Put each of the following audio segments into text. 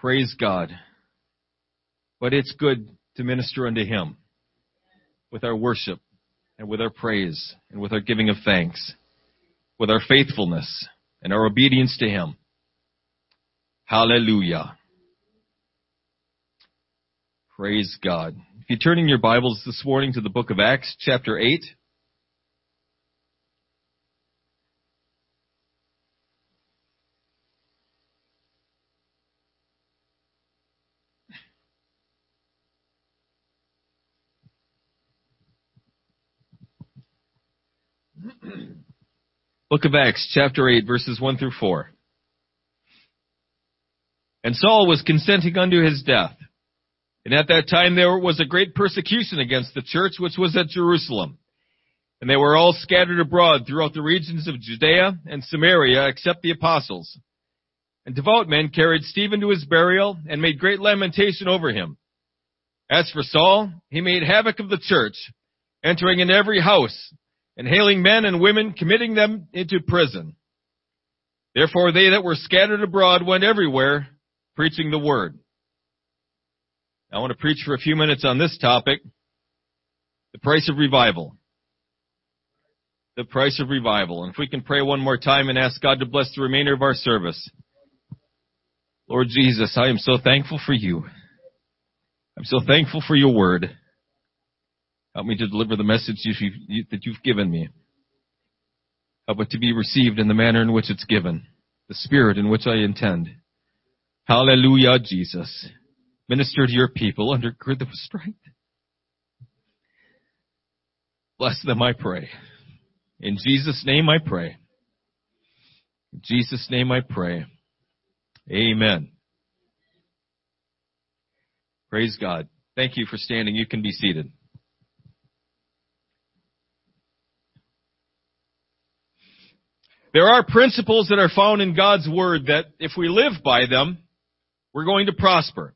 Praise God. But it's good to minister unto Him with our worship and with our praise and with our giving of thanks, with our faithfulness and our obedience to Him. Hallelujah. Praise God. If you turn in your Bibles this morning to the book of Acts, chapter 8, Book of Acts, chapter 8, verses 1 through 4. And Saul was consenting unto his death. And at that time there was a great persecution against the church which was at Jerusalem. And they were all scattered abroad throughout the regions of Judea and Samaria except the apostles. And devout men carried Stephen to his burial and made great lamentation over him. As for Saul, he made havoc of the church, entering in every house and hailing men and women, committing them into prison. Therefore they that were scattered abroad went everywhere, preaching the word. I want to preach for a few minutes on this topic, the price of revival. The price of revival. And if we can pray one more time and ask God to bless the remainder of our service. Lord Jesus, I am so thankful for you. I'm so thankful for your word. Help me to deliver the message that you've given me. Help it to be received in the manner in which it's given, the spirit in which I intend. Hallelujah, Jesus. Minister to your people, undergird them with strength. Bless them, I pray. In Jesus' name I pray. In Jesus' name I pray. Amen. Praise God. Thank you for standing. You can be seated. There are principles that are found in God's Word that if we live by them, we're going to prosper.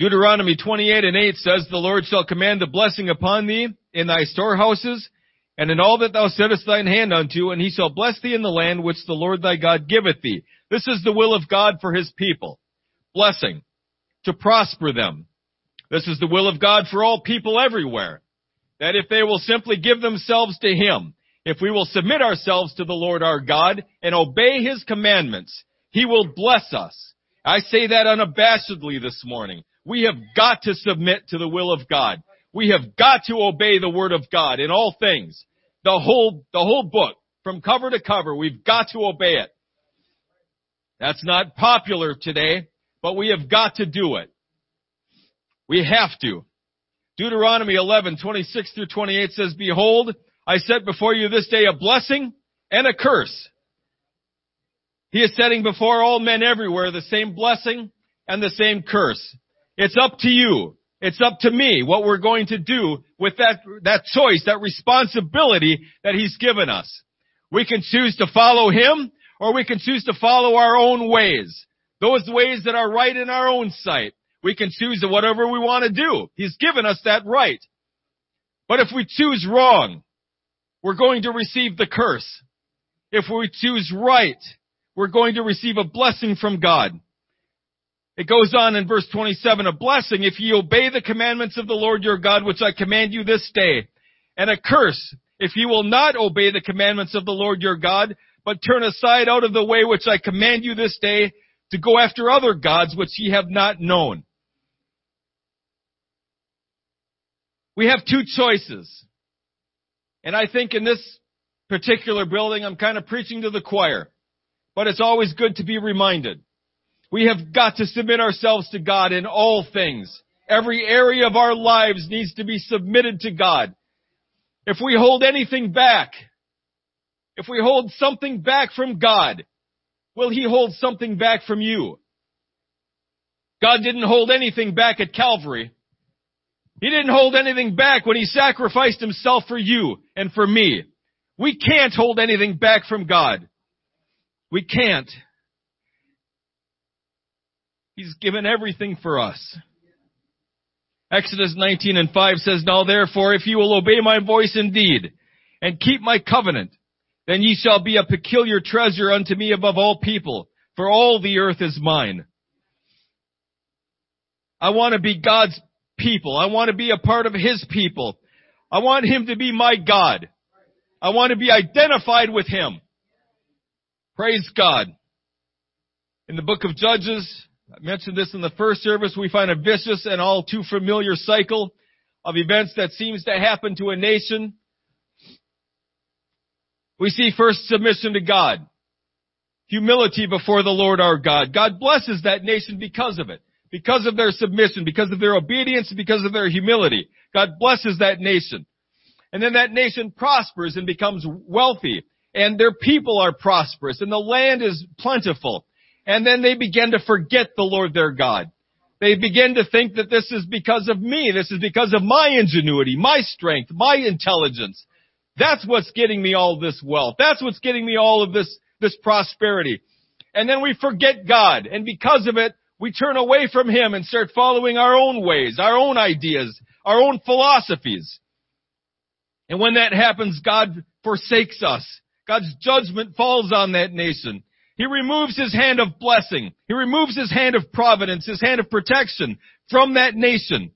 Deuteronomy 28 and 8 says, The Lord shall command a blessing upon thee in thy storehouses, and in all that thou settest thine hand unto, and he shall bless thee in the land which the Lord thy God giveth thee. This is the will of God for his people. Blessing. To prosper them. This is the will of God for all people everywhere. That if they will simply give themselves to him, if we will submit ourselves to the Lord our God and obey His commandments, He will bless us. I say that unabashedly this morning. We have got to submit to the will of God. We have got to obey the word of God in all things. The whole, the whole book, from cover to cover, we've got to obey it. That's not popular today, but we have got to do it. We have to. Deuteronomy 11, 26 through 28 says, Behold, I set before you this day a blessing and a curse. He is setting before all men everywhere the same blessing and the same curse. It's up to you. It's up to me what we're going to do with that, that choice, that responsibility that He's given us. We can choose to follow Him or we can choose to follow our own ways. Those ways that are right in our own sight. We can choose whatever we want to do. He's given us that right. But if we choose wrong, we're going to receive the curse. If we choose right, we're going to receive a blessing from God. It goes on in verse 27, a blessing if ye obey the commandments of the Lord your God, which I command you this day, and a curse if ye will not obey the commandments of the Lord your God, but turn aside out of the way which I command you this day to go after other gods which ye have not known. We have two choices. And I think in this particular building, I'm kind of preaching to the choir. But it's always good to be reminded. We have got to submit ourselves to God in all things. Every area of our lives needs to be submitted to God. If we hold anything back, if we hold something back from God, will He hold something back from you? God didn't hold anything back at Calvary. He didn't hold anything back when he sacrificed himself for you and for me. We can't hold anything back from God. We can't. He's given everything for us. Exodus 19 and 5 says, Now therefore, if you will obey my voice indeed, and keep my covenant, then ye shall be a peculiar treasure unto me above all people, for all the earth is mine. I want to be God's people. I want to be a part of His people. I want Him to be my God. I want to be identified with Him. Praise God. In the book of Judges, I mentioned this in the first service, we find a vicious and all too familiar cycle of events that seems to happen to a nation. We see first submission to God. Humility before the Lord our God. God blesses that nation because of it. Because of their submission, because of their obedience, because of their humility. God blesses that nation. And then that nation prospers and becomes wealthy. And their people are prosperous. And the land is plentiful. And then they begin to forget the Lord their God. They begin to think that this is because of me. This is because of my ingenuity, my strength, my intelligence. That's what's getting me all this wealth. That's what's getting me all of this, this prosperity. And then we forget God. And because of it, we turn away from Him and start following our own ways, our own ideas, our own philosophies. And when that happens, God forsakes us. God's judgment falls on that nation. He removes his hand of blessing. He removes his hand of providence, his hand of protection from that nation.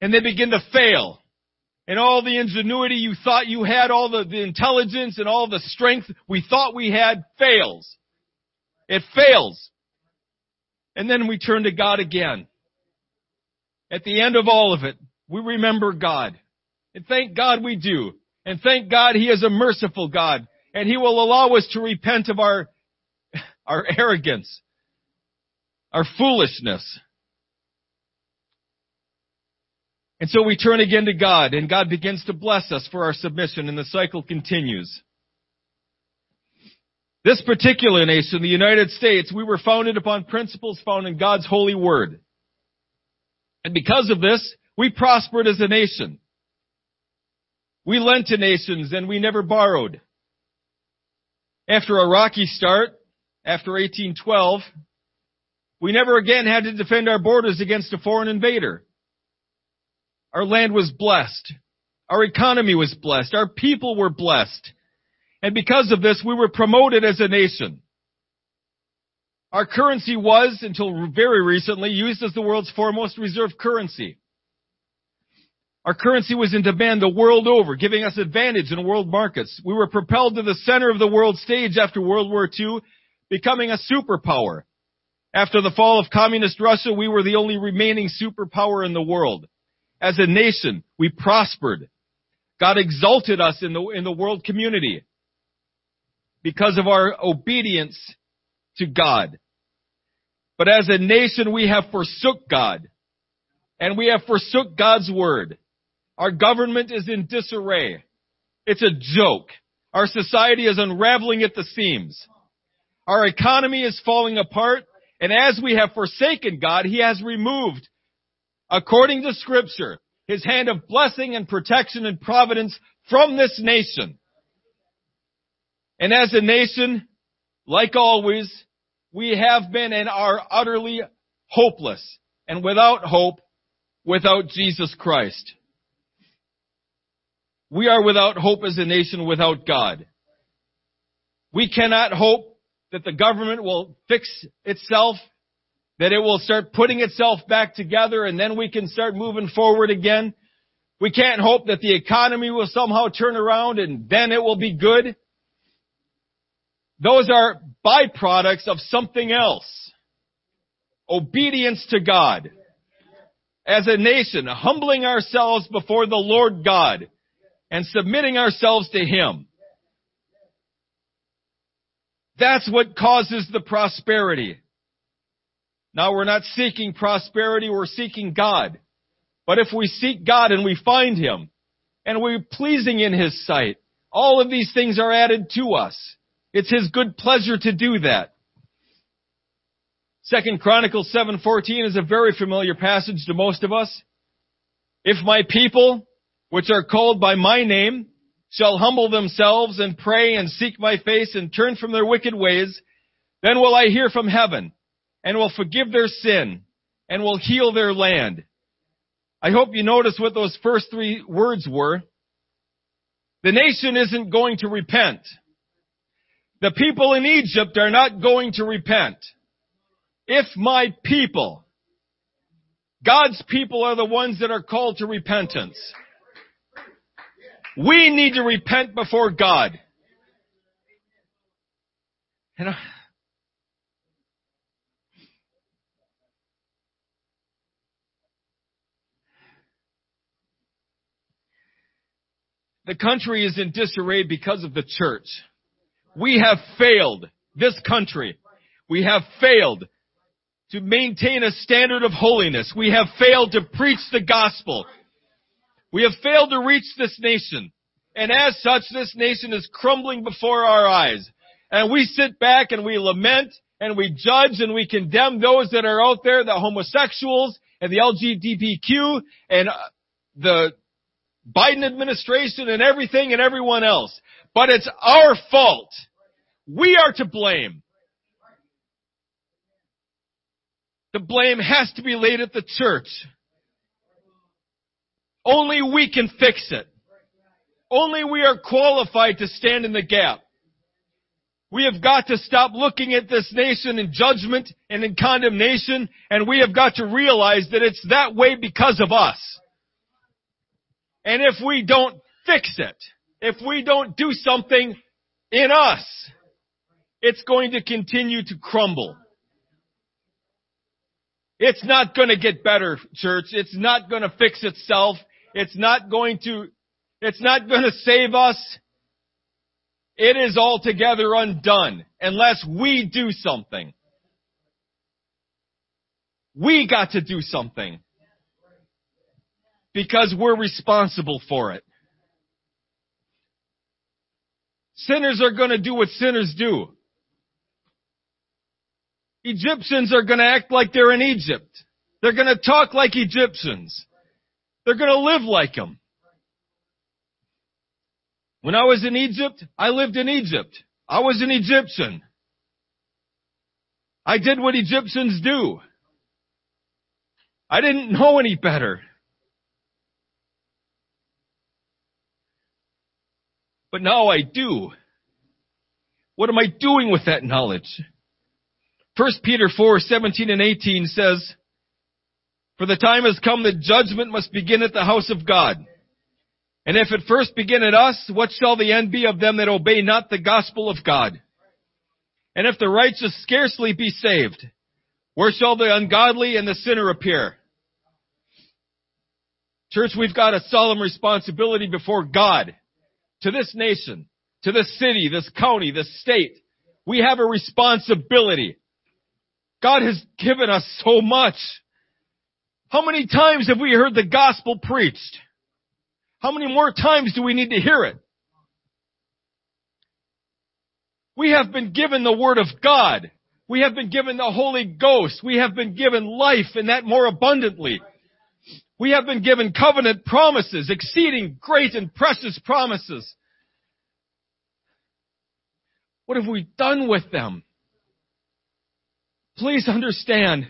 And they begin to fail. And all the ingenuity you thought you had, all the, the intelligence and all the strength we thought we had fails. It fails. And then we turn to God again. At the end of all of it, we remember God. And thank God we do. And thank God He is a merciful God and He will allow us to repent of our, our arrogance, our foolishness. And so we turn again to God and God begins to bless us for our submission and the cycle continues. This particular nation, the United States, we were founded upon principles found in God's holy word. And because of this, we prospered as a nation. We lent to nations and we never borrowed. After a rocky start, after 1812, we never again had to defend our borders against a foreign invader. Our land was blessed. Our economy was blessed. Our people were blessed. And because of this, we were promoted as a nation. Our currency was, until very recently, used as the world's foremost reserve currency. Our currency was in demand the world over, giving us advantage in world markets. We were propelled to the center of the world stage after World War II, becoming a superpower. After the fall of communist Russia, we were the only remaining superpower in the world. As a nation, we prospered. God exalted us in the, in the world community because of our obedience to God. But as a nation, we have forsook God and we have forsook God's word. Our government is in disarray. It's a joke. Our society is unraveling at the seams. Our economy is falling apart. And as we have forsaken God, He has removed, according to scripture, His hand of blessing and protection and providence from this nation. And as a nation, like always, we have been and are utterly hopeless and without hope without Jesus Christ. We are without hope as a nation without God. We cannot hope that the government will fix itself, that it will start putting itself back together and then we can start moving forward again. We can't hope that the economy will somehow turn around and then it will be good. Those are byproducts of something else. Obedience to God. As a nation, humbling ourselves before the Lord God and submitting ourselves to Him. That's what causes the prosperity. Now we're not seeking prosperity, we're seeking God. But if we seek God and we find Him, and we're pleasing in His sight, all of these things are added to us. It's His good pleasure to do that. Second Chronicles 7:14 is a very familiar passage to most of us. If my people, which are called by my name, shall humble themselves and pray and seek my face and turn from their wicked ways, then will I hear from heaven and will forgive their sin and will heal their land. I hope you notice what those first three words were. The nation isn't going to repent. The people in Egypt are not going to repent. If my people, God's people are the ones that are called to repentance. We need to repent before God. And I, the country is in disarray because of the church. We have failed this country. We have failed to maintain a standard of holiness. We have failed to preach the gospel. We have failed to reach this nation. And as such, this nation is crumbling before our eyes. And we sit back and we lament and we judge and we condemn those that are out there, the homosexuals and the LGBTQ and uh, the Biden administration and everything and everyone else. But it's our fault. We are to blame. The blame has to be laid at the church. Only we can fix it. Only we are qualified to stand in the gap. We have got to stop looking at this nation in judgment and in condemnation, and we have got to realize that it's that way because of us. And if we don't fix it, if we don't do something in us, it's going to continue to crumble. It's not going to get better, church. It's not going to fix itself. It's not going to, it's not going to save us. It is altogether undone unless we do something. We got to do something. Because we're responsible for it. Sinners are going to do what sinners do. Egyptians are going to act like they're in Egypt. They're going to talk like Egyptians. They're going to live like them. When I was in Egypt, I lived in Egypt. I was an Egyptian. I did what Egyptians do. I didn't know any better. But now I do. What am I doing with that knowledge? 1 Peter 4, 17 and 18 says, For the time has come that judgment must begin at the house of God. And if it first begin at us, what shall the end be of them that obey not the gospel of God? And if the righteous scarcely be saved, where shall the ungodly and the sinner appear? Church, we've got a solemn responsibility before God, to this nation, to this city, this county, this state. We have a responsibility. God has given us so much. How many times have we heard the gospel preached? How many more times do we need to hear it? We have been given the Word of God. We have been given the Holy Ghost. We have been given life and that more abundantly. We have been given covenant promises, exceeding great and precious promises. What have we done with them? Please understand,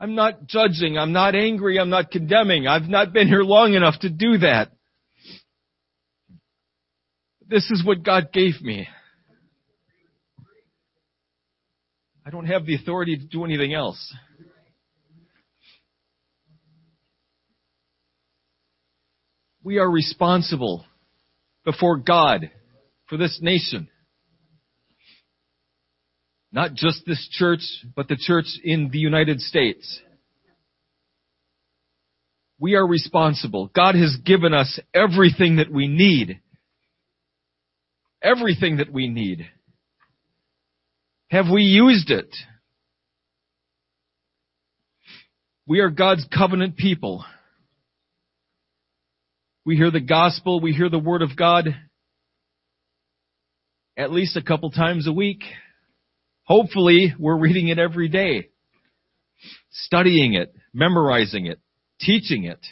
I'm not judging, I'm not angry, I'm not condemning. I've not been here long enough to do that. This is what God gave me. I don't have the authority to do anything else. We are responsible before God for this nation. Not just this church, but the church in the United States. We are responsible. God has given us everything that we need. Everything that we need. Have we used it? We are God's covenant people. We hear the gospel, we hear the word of God at least a couple times a week. Hopefully, we're reading it every day, studying it, memorizing it, teaching it.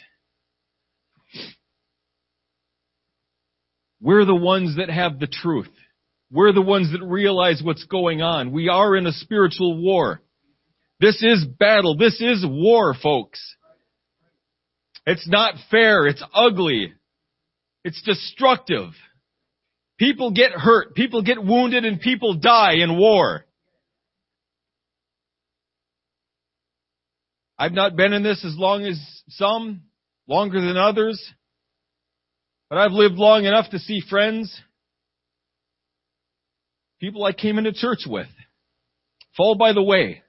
We're the ones that have the truth. We're the ones that realize what's going on. We are in a spiritual war. This is battle. This is war, folks. It's not fair. It's ugly. It's destructive. People get hurt. People get wounded and people die in war. I've not been in this as long as some, longer than others, but I've lived long enough to see friends, people I came into church with, fall by the way,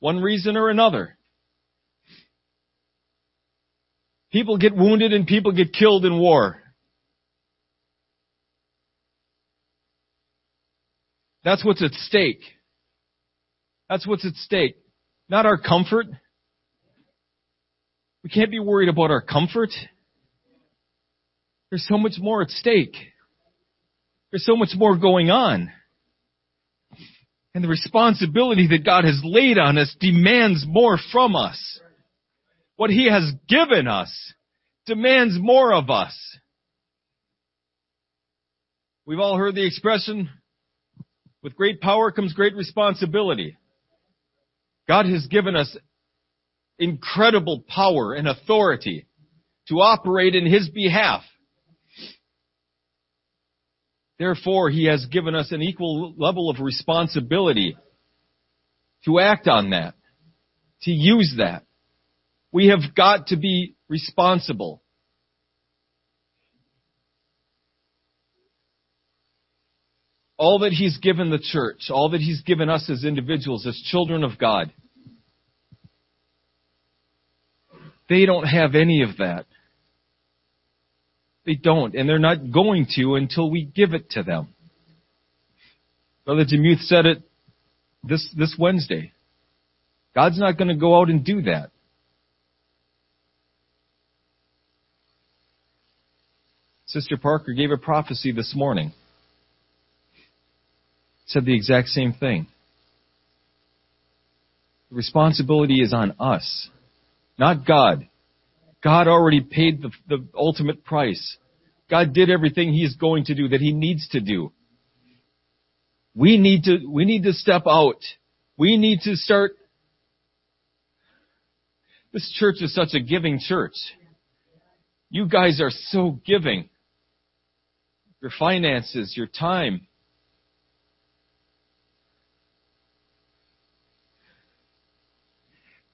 one reason or another. People get wounded and people get killed in war. That's what's at stake. That's what's at stake. Not our comfort. We can't be worried about our comfort. There's so much more at stake. There's so much more going on. And the responsibility that God has laid on us demands more from us. What He has given us demands more of us. We've all heard the expression, with great power comes great responsibility. God has given us incredible power and authority to operate in His behalf. Therefore, He has given us an equal level of responsibility to act on that, to use that. We have got to be responsible. All that He's given the church, all that He's given us as individuals, as children of God, they don't have any of that. They don't, and they're not going to until we give it to them. Brother Demuth said it this, this Wednesday. God's not going to go out and do that. Sister Parker gave a prophecy this morning. Said the exact same thing. The responsibility is on us, not God. God already paid the, the ultimate price. God did everything He's going to do that He needs to do. We need to, we need to step out. We need to start. This church is such a giving church. You guys are so giving. Your finances, your time.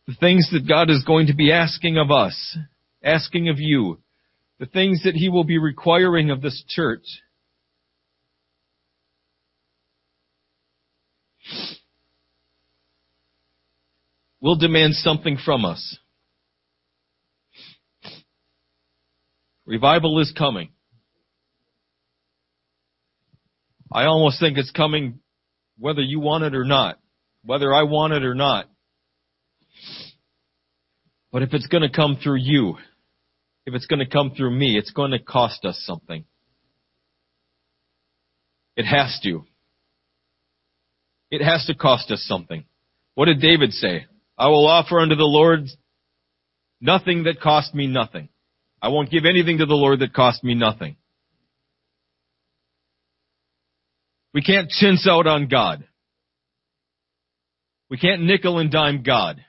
The things that God is going to be asking of us asking of you, the things that He will be requiring of this church. will demand something from us. Revival is coming. I almost think it's coming whether you want it or not, whether I want it or not. But if it's going to come through you, if it's going to come through me, it's going to cost us something. It has to. It has to cost us something. What did David say? I will offer unto the Lord nothing that cost me nothing. I won't give anything to the Lord that cost me nothing. We can't chintz out on God. We can't nickel and dime God.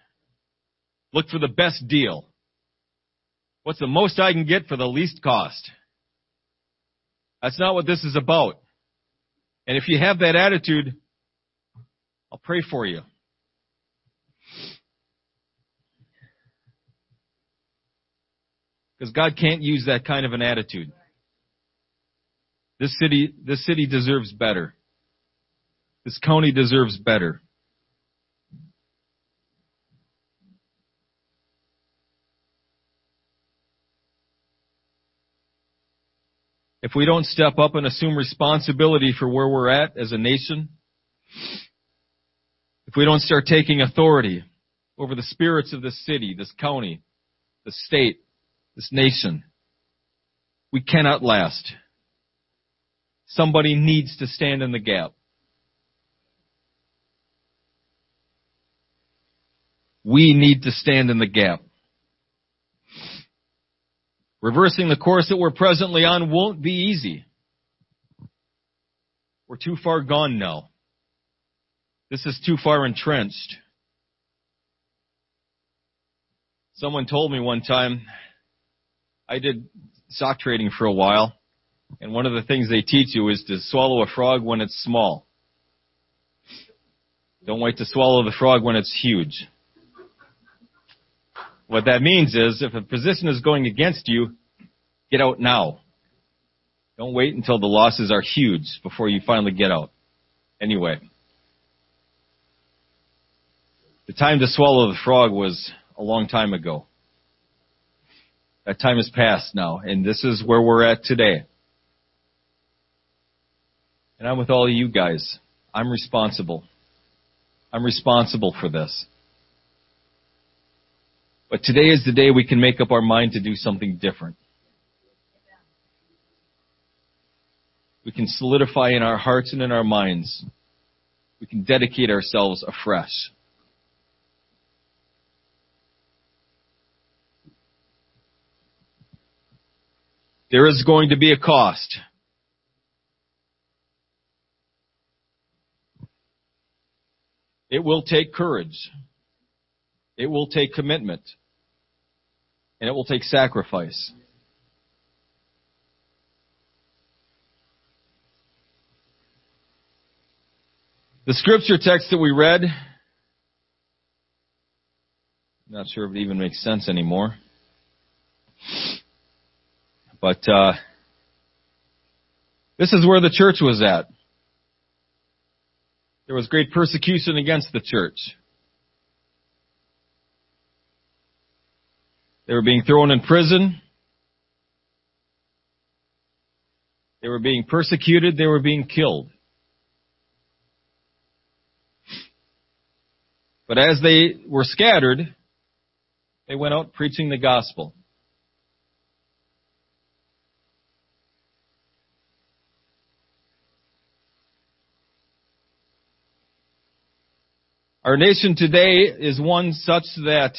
Look for the best deal. What's the most I can get for the least cost? That's not what this is about. And if you have that attitude, I'll pray for you. Because God can't use that kind of an attitude. This city, this city deserves better. This county deserves better. if we don't step up and assume responsibility for where we're at as a nation, if we don't start taking authority over the spirits of this city, this county, the state, this nation, we cannot last. Somebody needs to stand in the gap. We need to stand in the gap. Reversing the course that we're presently on won't be easy. We're too far gone now. This is too far entrenched. Someone told me one time, I did stock trading for a while, and one of the things they teach you is to swallow a frog when it's small. Don't wait to swallow the frog when it's huge. What that means is if a position is going against you, get out now. Don't wait until the losses are huge before you finally get out. Anyway. The time to swallow the frog was a long time ago. That time has passed now, and this is where we're at today. And I'm with all of you guys. I'm responsible. I'm responsible for this. But today is the day we can make up our mind to do something different. We can solidify in our hearts and in our minds. We can dedicate ourselves afresh. There is going to be a cost. It will take courage. It will take commitment. And it will take sacrifice. The scripture text that we read, not sure if it even makes sense anymore. But uh, this is where the church was at. There was great persecution against the church. They were being thrown in prison. They were being persecuted. They were being killed. But as they were scattered, they went out preaching the gospel. Our nation today is one such that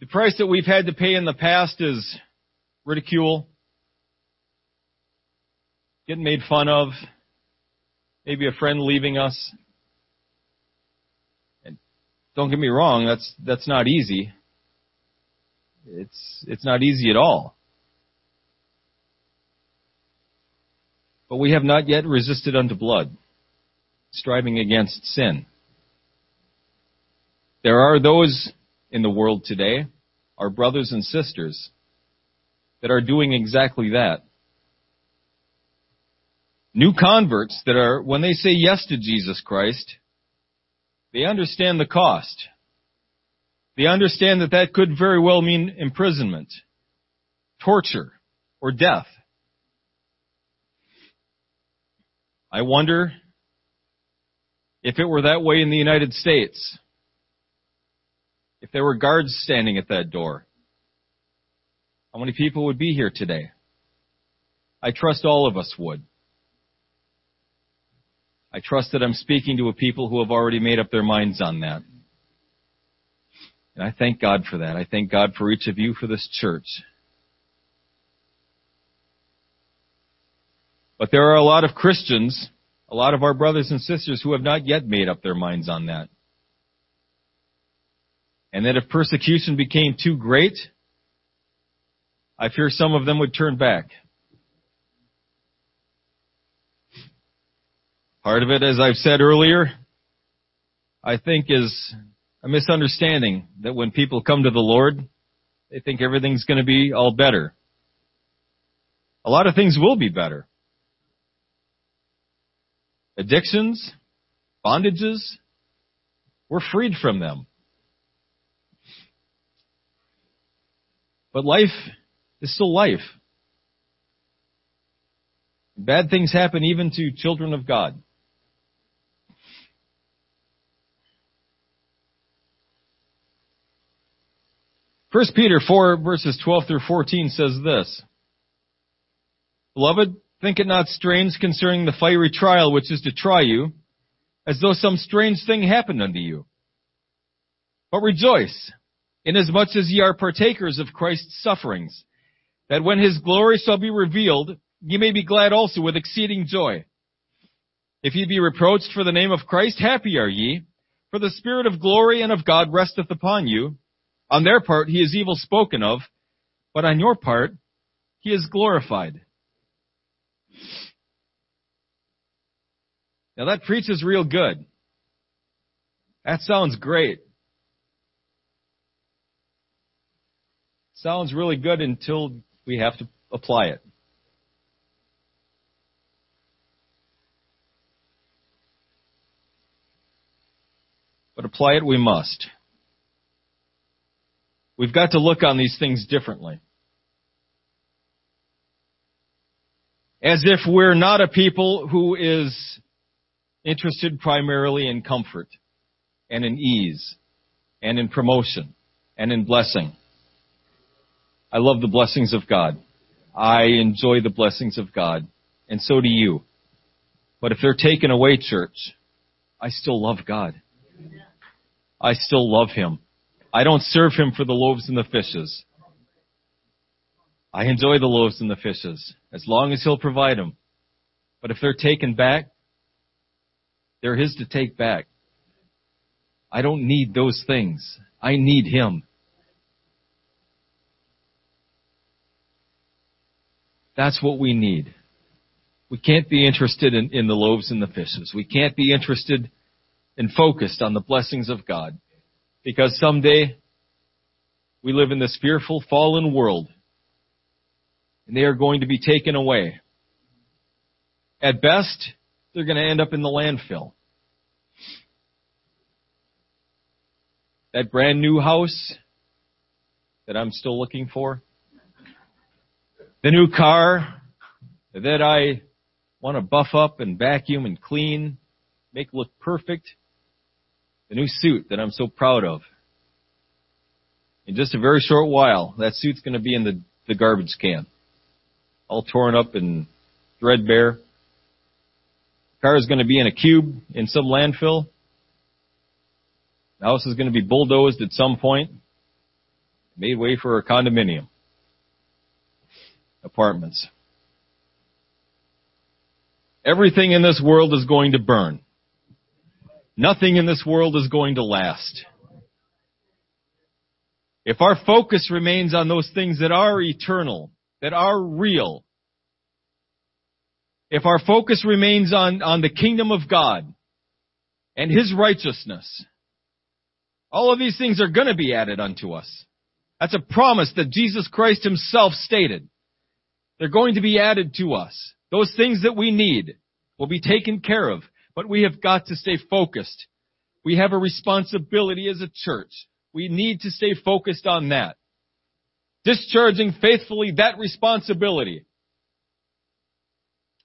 the price that we've had to pay in the past is ridicule, getting made fun of, maybe a friend leaving us. And don't get me wrong, that's that's not easy. It's it's not easy at all. But we have not yet resisted unto blood striving against sin. There are those in the world today, our brothers and sisters, that are doing exactly that. New converts that are, when they say yes to Jesus Christ, they understand the cost. They understand that that could very well mean imprisonment, torture, or death. I wonder if it were that way in the United States, if there were guards standing at that door, how many people would be here today? I trust all of us would. I trust that I'm speaking to a people who have already made up their minds on that. And I thank God for that. I thank God for each of you for this church. But there are a lot of Christians a lot of our brothers and sisters who have not yet made up their minds on that. And that if persecution became too great, I fear some of them would turn back. Part of it, as I've said earlier, I think is a misunderstanding that when people come to the Lord, they think everything's going to be all better. A lot of things will be better addictions, bondages, we're freed from them. But life is still life. Bad things happen even to children of God. First Peter 4 verses 12 through 14 says this. Beloved, Think it not strange concerning the fiery trial which is to try you, as though some strange thing happened unto you. But rejoice, inasmuch as ye are partakers of Christ's sufferings, that when his glory shall be revealed, ye may be glad also with exceeding joy. If ye be reproached for the name of Christ, happy are ye, for the Spirit of glory and of God resteth upon you. On their part he is evil spoken of, but on your part he is glorified. Now that preaches real good. That sounds great. Sounds really good until we have to apply it. But apply it we must. We've got to look on these things differently. As if we're not a people who is interested primarily in comfort and in ease and in promotion and in blessing. I love the blessings of God. I enjoy the blessings of God. And so do you. But if they're taken away, church, I still love God. I still love Him. I don't serve Him for the loaves and the fishes. I enjoy the loaves and the fishes as long as He'll provide them. But if they're taken back, they're His to take back. I don't need those things. I need Him. That's what we need. We can't be interested in, in the loaves and the fishes. We can't be interested and focused on the blessings of God. Because someday we live in this fearful fallen world and they are going to be taken away. At best, they're going to end up in the landfill. That brand new house that I'm still looking for, the new car that I want to buff up and vacuum and clean, make look perfect, the new suit that I'm so proud of. In just a very short while, that suit's going to be in the, the garbage can. All torn up and threadbare. The car is going to be in a cube in some landfill. The house is going to be bulldozed at some point. Made way for a condominium. Apartments. Everything in this world is going to burn. Nothing in this world is going to last. If our focus remains on those things that are eternal, that are real, if our focus remains on, on the kingdom of God and His righteousness, all of these things are going to be added unto us. That's a promise that Jesus Christ Himself stated. They're going to be added to us. Those things that we need will be taken care of. But we have got to stay focused. We have a responsibility as a church. We need to stay focused on that. Discharging faithfully that responsibility.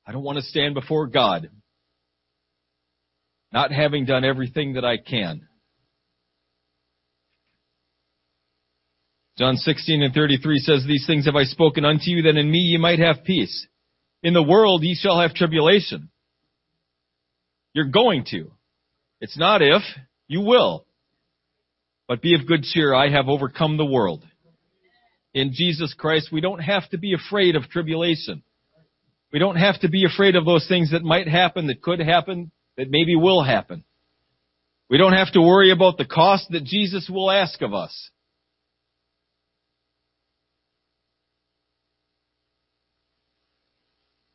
I don't want to stand before God not having done everything that I can. John 16 and 33 says, These things have I spoken unto you, that in me ye might have peace. In the world ye shall have tribulation. You're going to. It's not if, you will. But be of good cheer, I have overcome the world. In Jesus Christ, we don't have to be afraid of tribulation. We don't have to be afraid of those things that might happen, that could happen, that maybe will happen. We don't have to worry about the cost that Jesus will ask of us.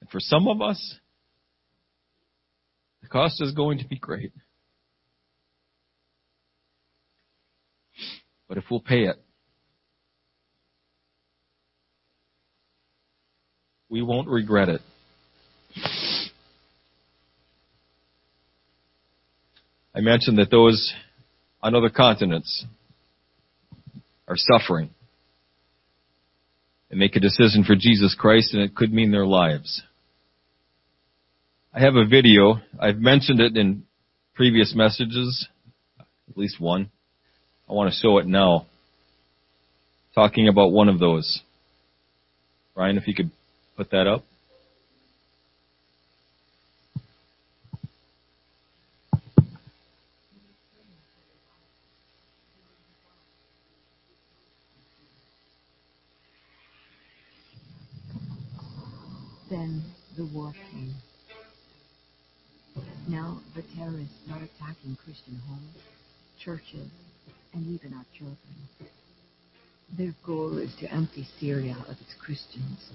And for some of us, the cost is going to be great. But if we'll pay it, we won't regret it. I mentioned that those on other continents are suffering and make a decision for Jesus Christ and it could mean their lives. I have a video. I've mentioned it in previous messages, at least one. I want to show it now. Talking about one of those. Ryan, if you could put that up. Then the war came. Now the terrorists are attacking Christian homes, churches, and even our children. Their goal is to empty Syria of its Christians.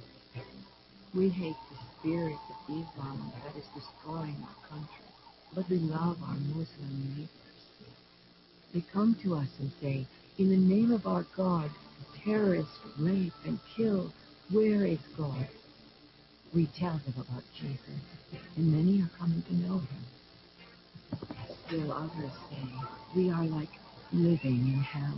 We hate the spirit of Islam that is destroying our country, but we love our Muslim neighbors. They come to us and say, in the name of our God, terrorists rape and kill. Where is God? We tell them about Jesus, and many are coming to know him. Still others say we are like living in hell.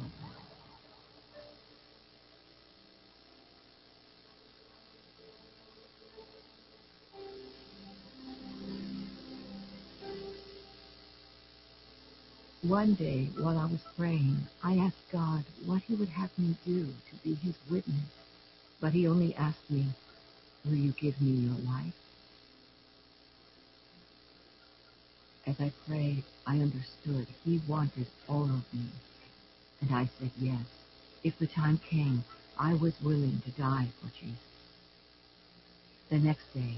One day, while I was praying, I asked God what He would have me do to be His witness. But He only asked me, Will you give me your life? As I prayed, I understood He wanted all of me. And I said yes. If the time came, I was willing to die for Jesus. The next day,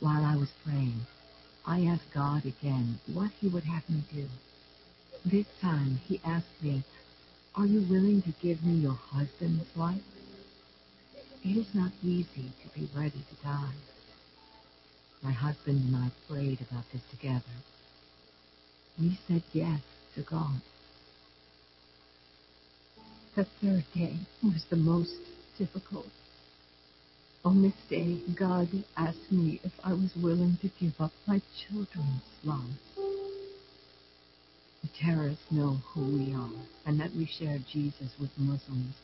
while I was praying, I asked God again what He would have me do. This time he asked me, Are you willing to give me your husband's life? It is not easy to be ready to die. My husband and I prayed about this together. We said yes to God. The third day was the most difficult. On this day, God asked me if I was willing to give up my children's lives. Terrorists know who we are and that we share Jesus with Muslims.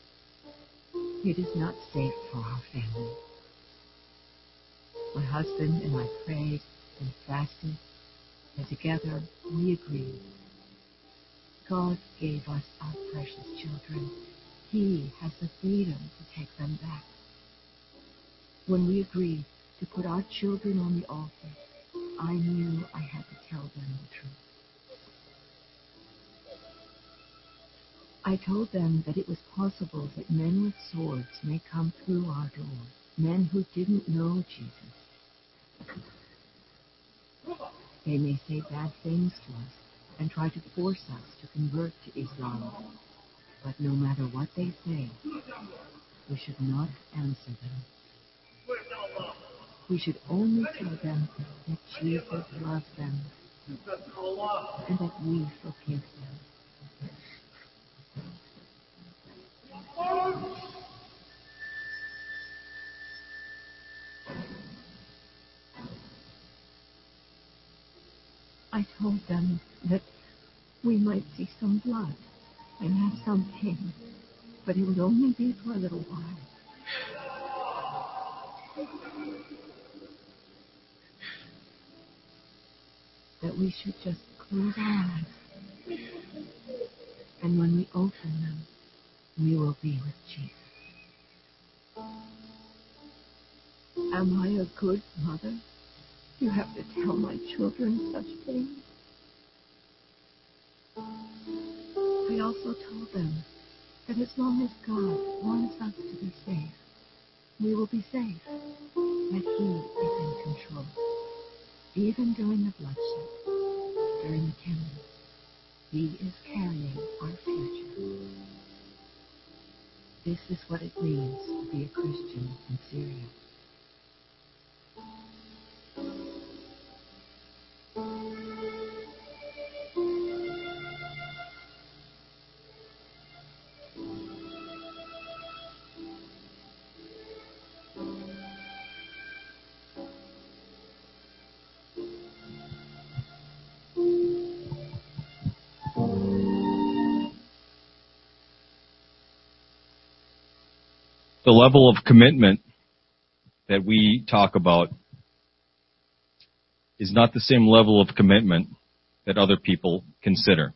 It is not safe for our family. My husband and I prayed and fasted, and together we agreed. God gave us our precious children. He has the freedom to take them back. When we agreed to put our children on the altar, I knew I had I told them that it was possible that men with swords may come through our door, men who didn't know Jesus. They may say bad things to us and try to force us to convert to Islam. But no matter what they say, we should not answer them. We should only tell them that Jesus loves them and that we forgive them. I told them that we might see some blood and have some pain, but it would only be for a little while. That we should just close our eyes, and when we open them, we will be with Jesus. Am I a good mother? You have to tell my children such things. I also told them that as long as God wants us to be safe, we will be safe, that He is in control. Even during the bloodshed, during the killings, He is carrying our future. This is what it means to be a Christian in Syria. The level of commitment that we talk about is not the same level of commitment that other people consider.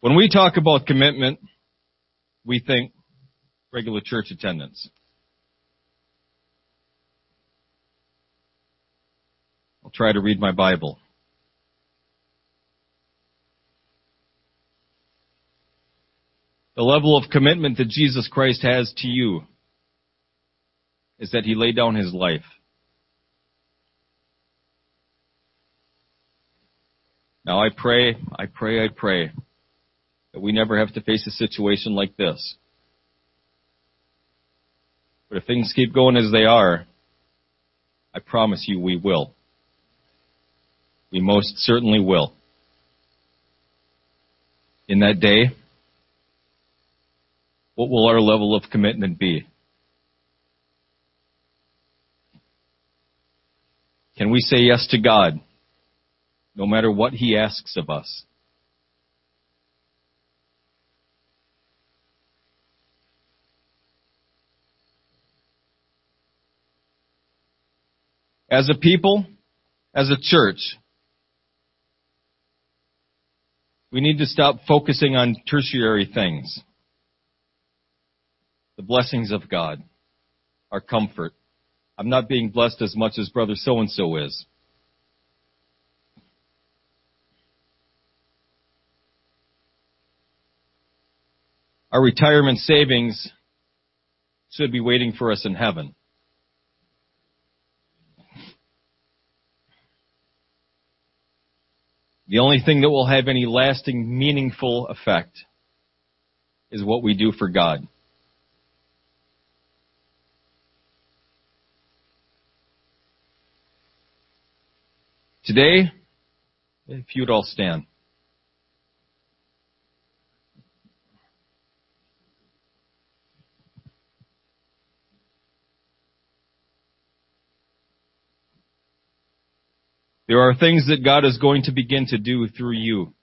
When we talk about commitment, we think regular church attendance. I'll try to read my Bible. The level of commitment that Jesus Christ has to you is that he laid down his life. Now I pray, I pray, I pray that we never have to face a situation like this. But if things keep going as they are, I promise you we will. We most certainly will. In that day, what will our level of commitment be? Can we say yes to God no matter what He asks of us? As a people, as a church, we need to stop focusing on tertiary things. The blessings of God, our comfort. I'm not being blessed as much as brother so and so is. Our retirement savings should be waiting for us in heaven. The only thing that will have any lasting, meaningful effect is what we do for God. Today, if you'd all stand. There are things that God is going to begin to do through you.